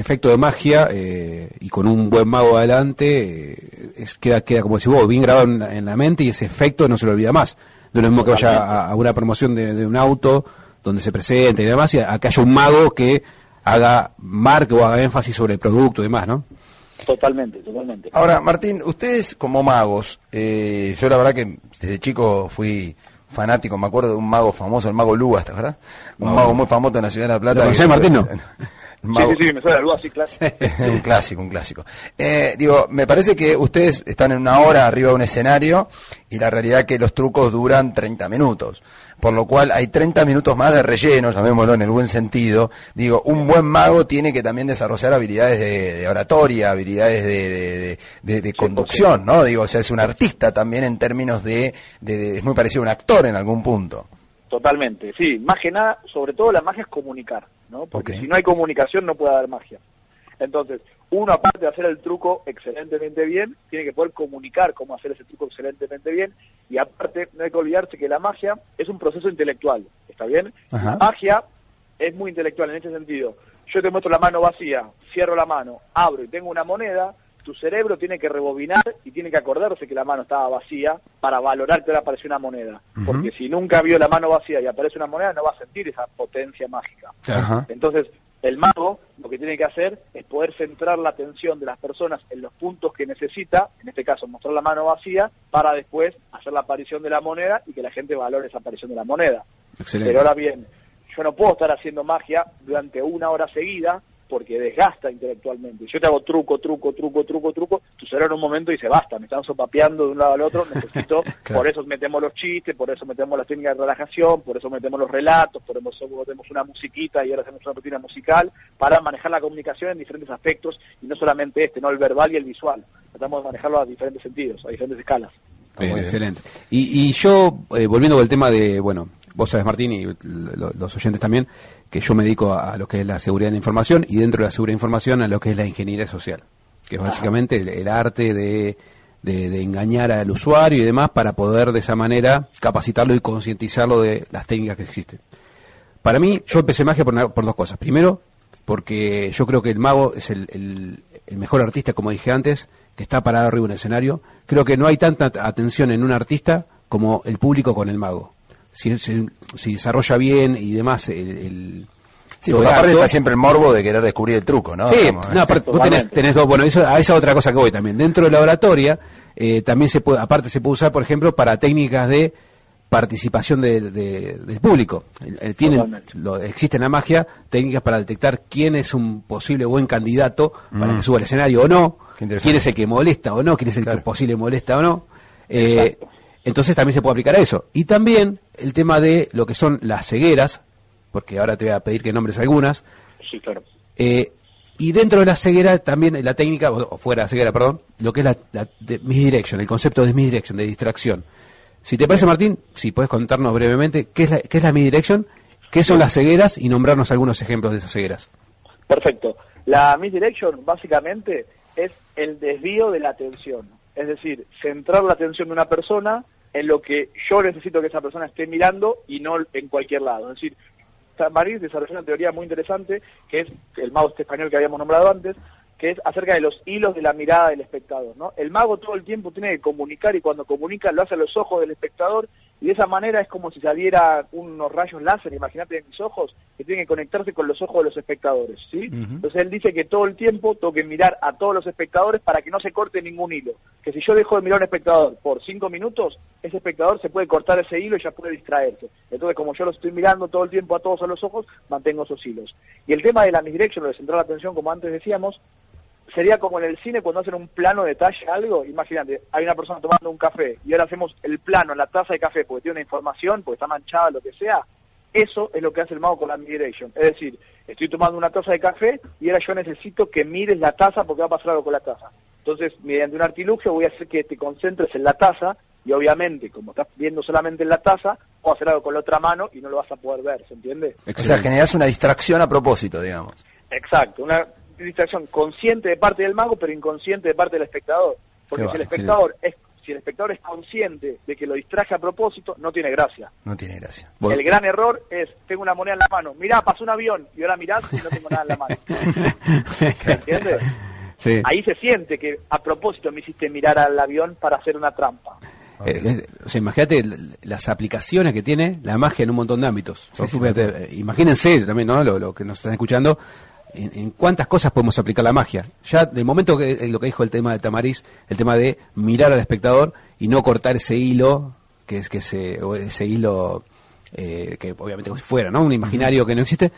efecto de magia eh, y con un buen mago adelante eh, es, queda, queda como si vos, bien grabado en la mente y ese efecto no se lo olvida más de lo mismo que vaya a, una promoción de, un auto donde se presente y demás, y acá haya un mago que haga marca o haga énfasis sobre el producto y demás, ¿no? Totalmente, totalmente. Ahora, Martín, ustedes como magos, eh, yo la verdad que desde chico fui fanático, me acuerdo de un mago famoso, el mago Lugas, ¿verdad? Un mago muy famoso en la ciudad de La Plata. ¿Lo Martín? No? [laughs] Sí, sí, sí, me suena algo así, claro. [laughs] un clásico, un clásico. Eh, digo, me parece que ustedes están en una hora arriba de un escenario y la realidad es que los trucos duran 30 minutos. Por lo cual hay 30 minutos más de relleno, llamémoslo en el buen sentido. Digo, un buen mago tiene que también desarrollar habilidades de, oratoria, habilidades de, de, conducción, ¿no? Digo, o sea, es un artista también en términos de, es muy parecido a un actor en algún punto. Totalmente, sí. Más que nada, sobre todo la magia es comunicar, ¿no? Porque si no hay comunicación no puede haber magia. Entonces, uno aparte de hacer el truco excelentemente bien, tiene que poder comunicar cómo hacer ese truco excelentemente bien y aparte no hay que olvidarse que la magia es un proceso intelectual, ¿está bien? La magia es muy intelectual en ese sentido. Yo te muestro la mano vacía, cierro la mano, abro y tengo una moneda, tu cerebro tiene que rebobinar y tiene que acordarse que la mano estaba vacía para valorar que ahora apareció una moneda. Porque si nunca vio la mano vacía y aparece una moneda, no va a sentir esa potencia mágica. Entonces, el mago lo que tiene que hacer es poder centrar la atención de las personas en los puntos que necesita, en este caso mostrar la mano vacía, para después hacer la aparición de la moneda y que la gente valore esa aparición de la moneda. Pero ahora bien, yo no puedo estar haciendo magia durante una hora seguida porque desgasta intelectualmente. Yo te hago truco, truco, truco, truco, truco, tu cerebro en un momento dice, basta, me están sopapeando de un lado al otro, necesito, [laughs] por eso metemos los chistes, por eso metemos las técnicas de relajación, por eso metemos los relatos, por eso metemos una musiquita y ahora hacemos una rutina musical, para manejar la comunicación en diferentes aspectos, y no solamente este, no el verbal y el visual, tratamos de manejarlo a diferentes sentidos, a diferentes escalas. excelente. Y, y yo, eh, volviendo al tema de, bueno, vos sabes Martín y los oyentes también, que yo me dedico a, lo que es la seguridad de la información y dentro de la seguridad de información a lo que es la ingeniería social, que es básicamente el, arte de, de, engañar al usuario y demás para poder de esa manera capacitarlo y concientizarlo de las técnicas que existen. Para mí, yo empecé magia por, por dos cosas. Primero, porque yo creo que el mago es el, el, mejor artista, como dije antes, que está parado arriba en el escenario. Creo que no hay tanta atención en un artista como el público con el mago si, si, desarrolla bien y demás el, Sí, porque aparte está siempre el morbo de querer descubrir el truco, ¿no? Sí, no, aparte, vos tenés, dos, bueno, eso, a esa otra cosa que voy también. Dentro de la oratoria, eh, también se puede, aparte se puede usar, por ejemplo, para técnicas de participación de, del público. tienen, lo, existe en la magia técnicas para detectar quién es un posible buen candidato para mm. que suba al escenario o no, quién es el que molesta o no, quién es el que posible molesta o no. Eh, entonces también se puede aplicar a eso. Y también el tema de lo que son las cegueras, porque ahora te voy a pedir que nombres algunas. Sí, claro. Eh, y dentro de la ceguera también la técnica, o fuera de la ceguera, perdón, lo que es la, misdirection, el concepto de misdirection, de distracción. Si te parece, Martín, si puedes contarnos brevemente qué es la, qué es la misdirection, qué son las cegueras y nombrarnos algunos ejemplos de esas cegueras. Perfecto. La misdirection básicamente es el desvío de la atención. Es decir, centrar la atención de una persona en lo que yo necesito que esa persona esté mirando y no en cualquier lado. Es decir, Marín desarrolló una teoría muy interesante, que es el mago este español que habíamos nombrado antes, que es acerca de los hilos de la mirada del espectador. ¿no? El mago todo el tiempo tiene que comunicar y cuando comunica lo hace a los ojos del espectador y de esa manera es como si saliera unos rayos láser, imagínate en mis ojos, que tienen que conectarse con los ojos de los espectadores. ¿sí? Entonces él dice que todo el tiempo tengo que mirar a todos los espectadores para que no se corte ningún hilo. Que si yo dejo de mirar a un espectador por cinco minutos, ese espectador se puede cortar ese hilo y ya puede distraerse. Entonces como yo lo estoy mirando todo el tiempo a todos a los ojos, mantengo esos hilos. Y el tema de la misdirection, lo de centrar la atención, como antes decíamos, sería como en el cine cuando hacen un plano de detalle algo, imagínate, hay una persona tomando un café y ahora hacemos el plano en la taza de café porque tiene una información, porque está manchada, lo que sea, eso es lo que hace el mago con la migration. Es decir, estoy tomando una taza de café y ahora yo necesito que mires la taza porque va a pasar algo con la taza. Entonces, mediante un artilugio voy a hacer que te concentres en la taza y obviamente, como estás viendo solamente en la taza, a hacer algo con la otra mano y no lo vas a poder ver, ¿se entiende? O sea, generas una distracción a propósito, digamos. Exacto, una distracción consciente de parte del mago, pero inconsciente de parte del espectador. Porque si el espectador es si el espectador es consciente de que lo distraje a propósito, no tiene gracia. No tiene gracia. El gran error es, tengo una moneda en la mano, mirá, pasó un avión, y ahora mirás y no tengo nada en la mano. [laughs] ¿Entiendes? Ahí se siente que a propósito me hiciste mirar al avión para hacer una trampa. Eh, eh, o sea, imagínate las aplicaciones que tiene la magia en un montón de ámbitos. Eh, imagínense también, ¿no? Lo, lo, que nos están escuchando, en, cuántas cosas podemos aplicar la magia. Ya del momento que lo que dijo el tema de Tamariz, el tema de mirar al espectador y no cortar ese hilo que es que ese, ese hilo, eh, que obviamente como si fuera, ¿no? Un imaginario que no existe,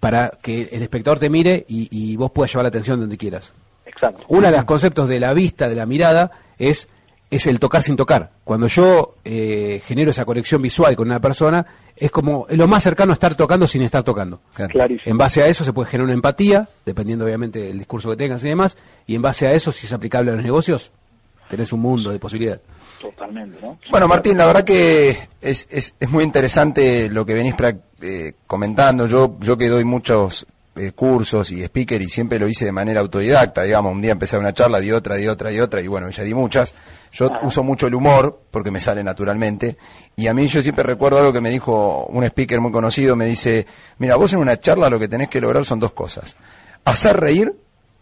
para que el espectador te mire y, y vos puedas llevar la atención donde quieras. Exacto. Uno de los conceptos de la vista, de la mirada, es es el tocar sin tocar. Cuando yo eh, genero esa conexión visual con una persona, es como es lo más cercano a estar tocando sin estar tocando. Clarísimo. En base a eso se puede generar una empatía, dependiendo obviamente del discurso que tengas y demás, y en base a eso, si es aplicable a los negocios, tenés un mundo de posibilidades. Totalmente, ¿no? Bueno, Martín, la verdad que es, es, es muy interesante lo que venís eh, comentando. Yo, yo que doy muchos eh, cursos y speaker y siempre lo hice de manera autodidacta, digamos, un día empecé una charla, di otra, di otra, di otra, y bueno, ya di muchas. Yo uso mucho el humor, porque me sale naturalmente, y a mí yo siempre recuerdo algo que me dijo un speaker muy conocido, me dice, mira, vos en una charla lo que tenés que lograr son dos cosas, hacer reír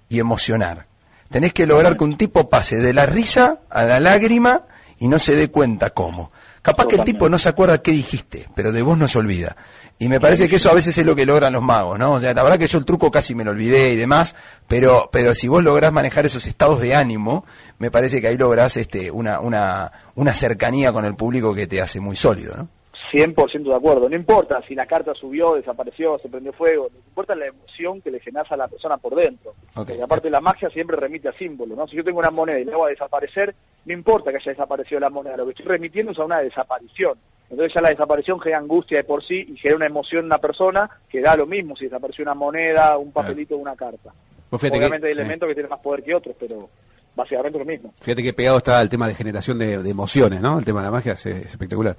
y emocionar. Tenés que lograr que un tipo pase de la risa a la lágrima y no se dé cuenta cómo. Capaz que el tipo no se acuerda qué dijiste, pero de vos no se olvida. Y me parece que eso a veces es lo que logran los magos, ¿no? O sea, la verdad que yo el truco casi me lo olvidé y demás, pero, pero si vos lográs manejar esos estados de ánimo, me parece que ahí lográs este, una, una, una cercanía con el público que te hace muy sólido, ¿no? 100% de acuerdo. No importa si la carta subió, desapareció, se prendió fuego. Lo que importa es la emoción que le generas a la persona por dentro. Porque aparte la magia siempre remite a símbolos, ¿no? Si yo tengo una moneda y la hago a desaparecer, no importa que haya desaparecido la moneda. Lo que estoy remitiendo es a una desaparición. Entonces ya la desaparición genera angustia de por sí y genera una emoción en una persona que da lo mismo si desapareció una moneda, un papelito o una carta. Obviamente hay elementos que tienen más poder que otros, pero básicamente lo mismo. Fíjate que pegado está el tema de generación de, emociones, ¿no? El tema de la magia es, espectacular.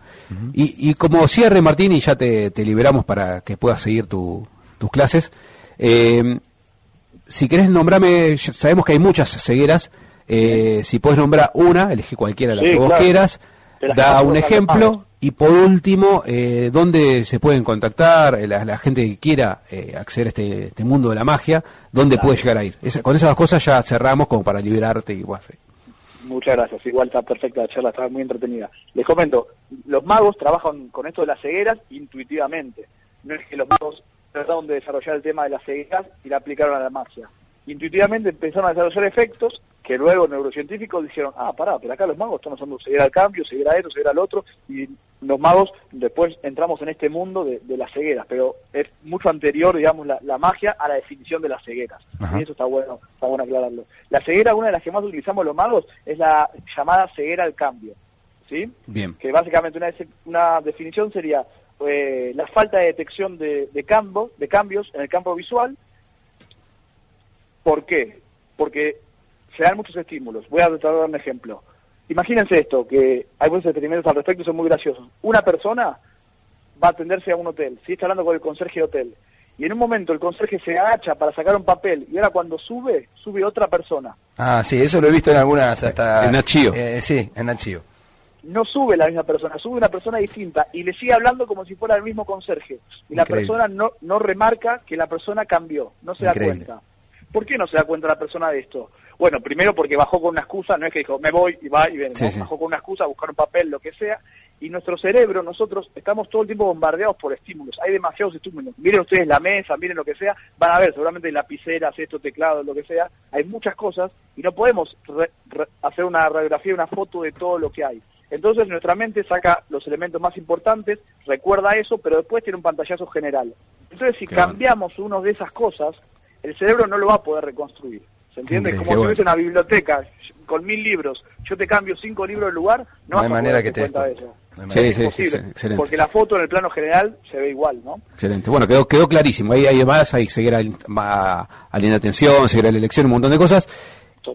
y, y, como cierre, Martín, y ya te, liberamos para que puedas seguir tus clases, eh, si querés nombrarme, sabemos que hay muchas cegueras, eh, si puedes nombrar una, elegí cualquiera la que vos quieras, da un ejemplo y por último, eh, ¿dónde se pueden contactar eh, la, gente que quiera eh, acceder a este, este, mundo de la magia? ¿Dónde puede llegar a ir? con esas dos cosas ya cerramos como para liberarte y bueno, Muchas gracias, igual está perfecta la charla, está muy entretenida. Les comento, los magos trabajan con esto de las cegueras intuitivamente. No es que los magos trataron de desarrollar el tema de las cegueras y la aplicaron a la magia. Intuitivamente empezaron a desarrollar efectos que luego neurocientíficos dijeron, ah, pará, pero acá los magos están usando seguir al cambio, seguir a esto, seguir al otro, y los magos después entramos en este mundo de, las cegueras, pero es mucho anterior, digamos, la, magia a la definición de las cegueras. Y eso está bueno, está bueno aclararlo. La ceguera, una de las que más utilizamos los magos, es la llamada ceguera al cambio. ¿Sí? Bien. Que básicamente una, una definición sería eh, la falta de detección de, de, de cambios en el campo visual. ¿Por qué? Porque se dan muchos estímulos. Voy a tratar de dar un ejemplo Imagínense esto, que hay muchos experimentos al respecto y son muy graciosos. Una persona va a atenderse a un hotel, si está hablando con el conserje de hotel, y en un momento el conserje se agacha para sacar un papel, y ahora cuando sube, sube otra persona. Ah, sí, eso lo he visto en algunas hasta... En Nachío. Eh, sí, en Nachío. No sube la misma persona, sube una persona distinta, y le sigue hablando como si fuera el mismo conserje. Y la persona no, no remarca que la persona cambió, no se da cuenta. ¿Por qué no se da cuenta la persona de esto? Bueno, primero porque bajó con una excusa, no es que dijo, me voy y va y viene, bajó con una excusa, buscar un papel, lo que sea, y nuestro cerebro, nosotros estamos todo el tiempo bombardeados por estímulos, hay demasiados estímulos, miren ustedes la mesa, miren lo que sea, van a ver seguramente lapiceras, esto, teclado, lo que sea, hay muchas cosas y no podemos hacer una radiografía, una foto de todo lo que hay. Entonces nuestra mente saca los elementos más importantes, recuerda eso, pero después tiene un pantallazo general. Entonces si cambiamos una de esas cosas, el cerebro no lo va a poder reconstruir. ¿Se entiende? Como si hubiese una biblioteca con mil libros, yo te cambio cinco libros de lugar, no, hay manera que te cuenta eso. sí, sí, sí, excelente. Porque la foto en el plano general se ve igual, ¿no? Excelente. Bueno, quedó, quedó clarísimo. Ahí hay más, hay seguir a, a, la atención, seguir a la elección, un montón de cosas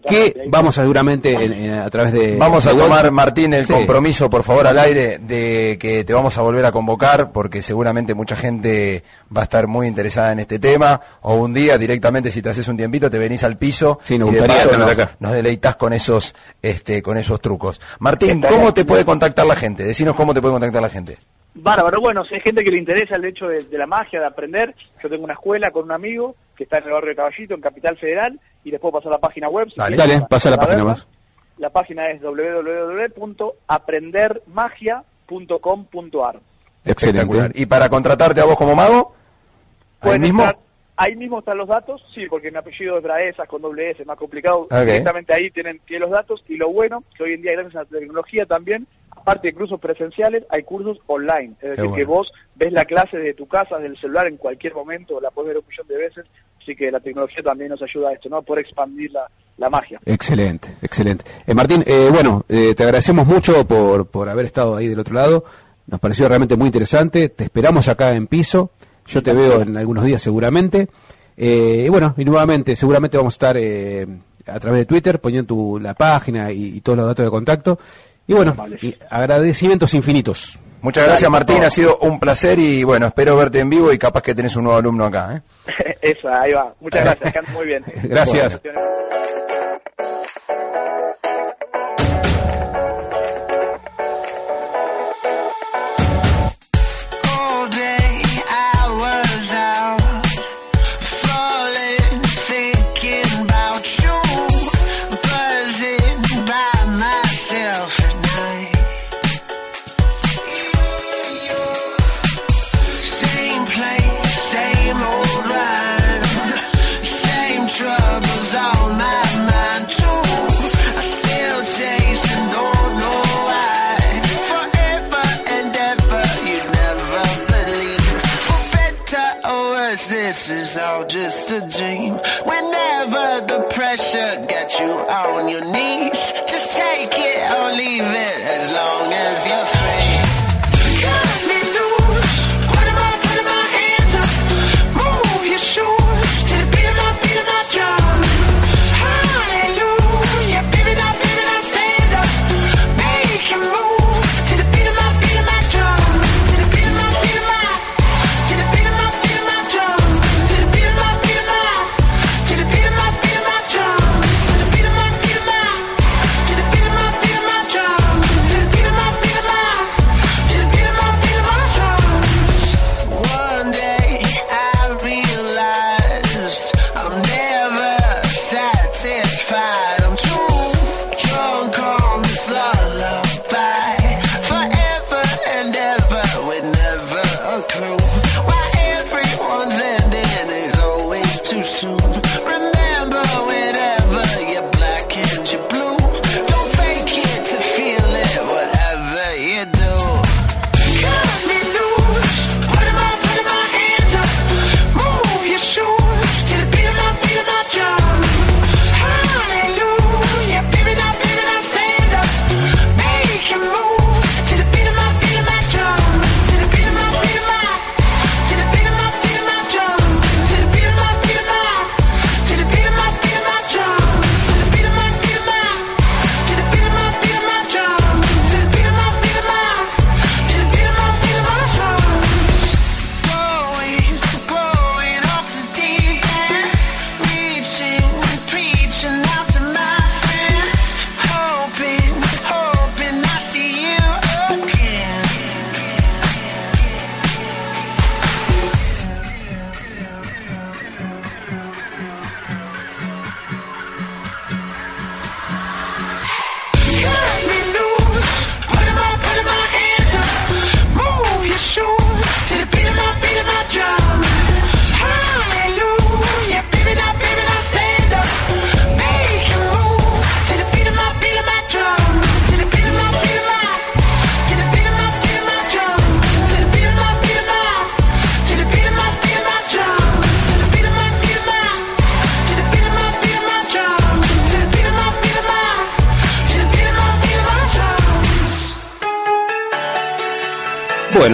que vamos a seguramente a través de... Vamos a tomar, Martín, el compromiso, por favor, al aire, de que te vamos a volver a convocar, porque seguramente mucha gente va a estar muy interesada en este tema, o un día directamente, si te haces un tiempito, te venís al piso y de paso nos, deleitas con esos, este, con esos trucos. Martín, ¿cómo te puede contactar la gente? Decinos cómo te puede contactar la gente. Bárbaro, bueno, si hay gente que le interesa el hecho de, la magia, de aprender, yo tengo una escuela con un amigo que está en el barrio de Caballito, en Capital Federal, y después pasar la página web. dale, dale pasa la página más. La página es www.aprendermagia.com.ar. Excelente. ¿Y para contratarte a vos como mago? Ahí mismo. ahí mismo están los datos, sí, porque mi apellido es Braesas con doble S, es más complicado. Directamente ahí tienen, tienen los datos y lo bueno, que hoy en día gracias a la tecnología también aparte de cursos presenciales, hay cursos online. Es decir, que vos ves la clase de tu casa, del celular en cualquier momento, la puedes ver un millón de veces. Así que la tecnología también nos ayuda a esto, ¿no? Por expandir la, la magia. Excelente, excelente. Eh, Martín, eh, bueno, eh, te agradecemos mucho por, por haber estado ahí del otro lado. Nos pareció realmente muy interesante. Te esperamos acá en piso. Yo te veo en algunos días seguramente. y bueno, y nuevamente, seguramente vamos a estar a través de Twitter poniendo tu, la página y, todos los datos de contacto. Y bueno, agradecimientos infinitos. Muchas gracias Martín, ha sido un placer y bueno, espero verte en vivo y capaz que tenés un nuevo alumno acá. ¿eh? [laughs] Esa, ahí va. Muchas gracias, muy bien. [laughs] Gracias.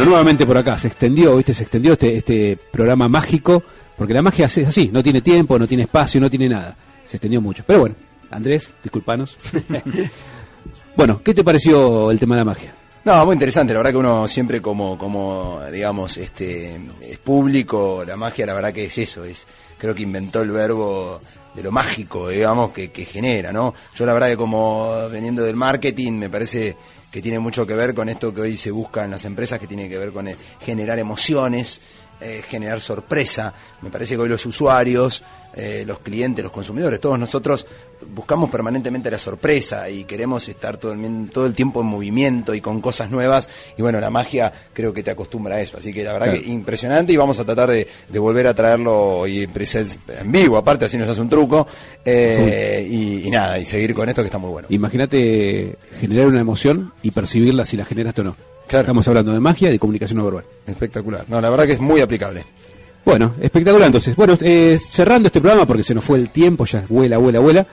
Nuevamente por acá, se extendió, ¿viste? Se extendió este, este programa mágico, porque la magia es así, no tiene tiempo, no tiene espacio, no tiene nada. Se extendió mucho. Pero bueno, Andrés, disculpanos. [laughs] bueno, ¿qué te pareció el tema de la magia? No, muy interesante, la verdad que uno siempre como, como digamos, este, es público, la magia la verdad que es eso, es, creo que inventó el verbo de lo mágico, digamos, que, que genera, ¿no? Yo la verdad que como veniendo del marketing me parece que tiene mucho que ver con esto que hoy se busca en las empresas, que tiene que ver con generar emociones eh, generar sorpresa. Me parece que hoy los usuarios, eh, los clientes, los consumidores, todos nosotros buscamos permanentemente la sorpresa y queremos estar todo el, todo el tiempo en movimiento y con cosas nuevas. Y bueno, la magia creo que te acostumbra a eso. Así que la verdad que impresionante y vamos a tratar de, volver a traerlo y en vivo, aparte así nos hace un truco. Eh, y, nada, y seguir con esto que está muy bueno. Imagínate generar una emoción y percibirla si la generas o no. Estamos hablando de magia y de comunicación no verbal. Espectacular. No, la verdad que es muy aplicable. Bueno, espectacular entonces. Bueno, eh, cerrando este programa porque se nos fue el tiempo, ya vuela, vuela, vuela.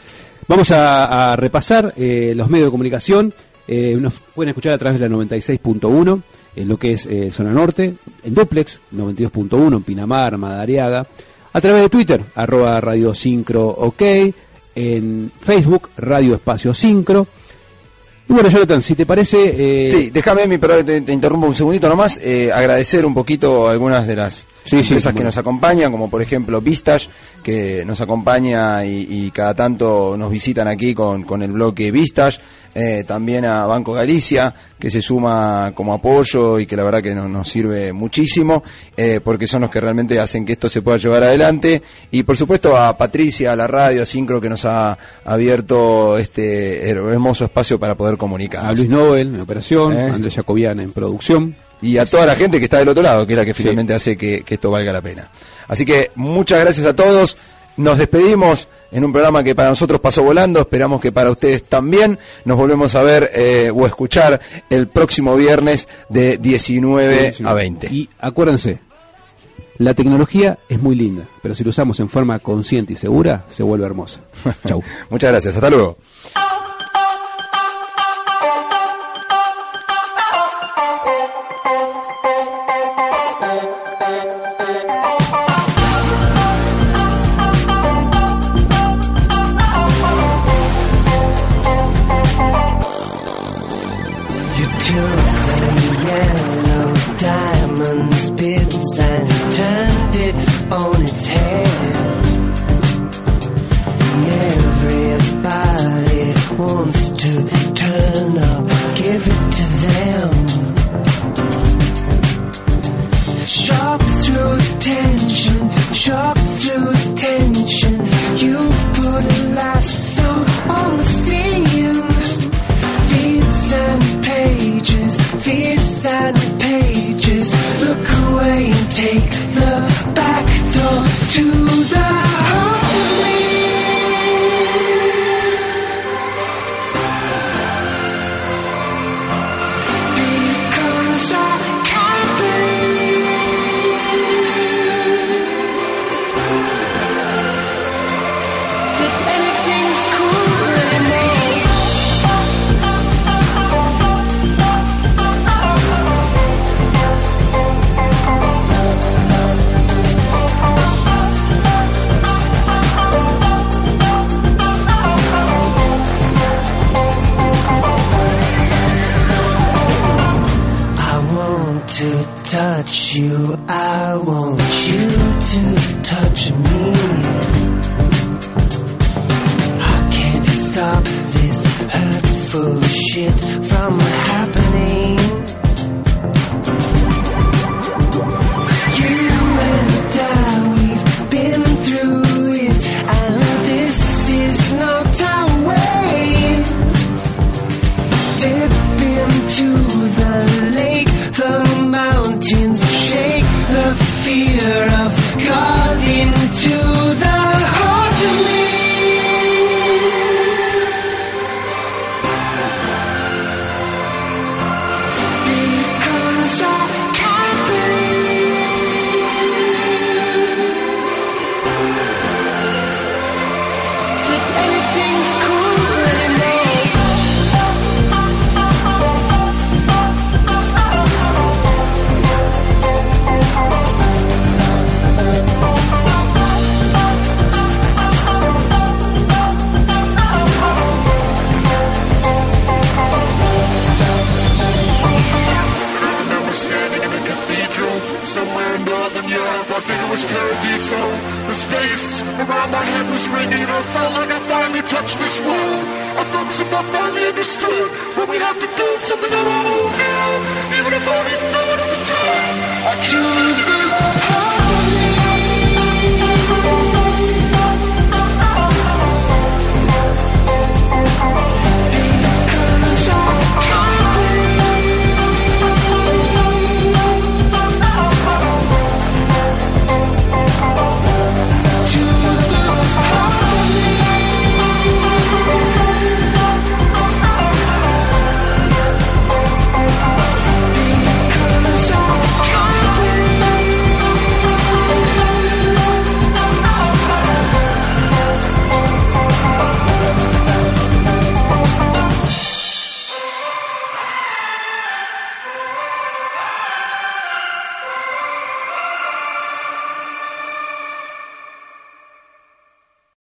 Vamos a, repasar eh, los medios de comunicación. Eh, nos pueden escuchar a través de la 96.1 en lo que es Zona Norte, en Duplex 92.1 en Pinamar, Madariaga, a través de Twitter, arroba Radio Sincro OK, en Facebook, Radio Espacio Sincro, y bueno, Jonathan, si te parece... Eh... Sí, déjame, mi, perdón, te, interrumpo un segundito nomás, eh, agradecer un poquito algunas de las empresas que nos acompañan, como por ejemplo Vistage, que nos acompaña y, cada tanto nos visitan aquí con, con el bloque Vistage. Eh, también a Banco Galicia, que se suma como apoyo y que la verdad que nos, sirve muchísimo, eh, porque son los que realmente hacen que esto se pueda llevar adelante. Y por supuesto a Patricia, a la radio, a Sincro, que nos ha abierto este hermoso espacio para poder comunicar. A Luis Nobel en operación, a ¿Eh? Andrés Jacobiana en producción. Y a toda la gente que está del otro lado, que es la que finalmente hace que esto valga la pena. Así que muchas gracias a todos. Nos despedimos en un programa que para nosotros pasó volando, esperamos que para ustedes también. Nos volvemos a ver eh, o escuchar el próximo viernes de 19 a 20. Y acuérdense, la tecnología es muy linda, pero si lo usamos en forma consciente y segura, se vuelve hermosa. [laughs] Chau. Muchas gracias, hasta luego. shock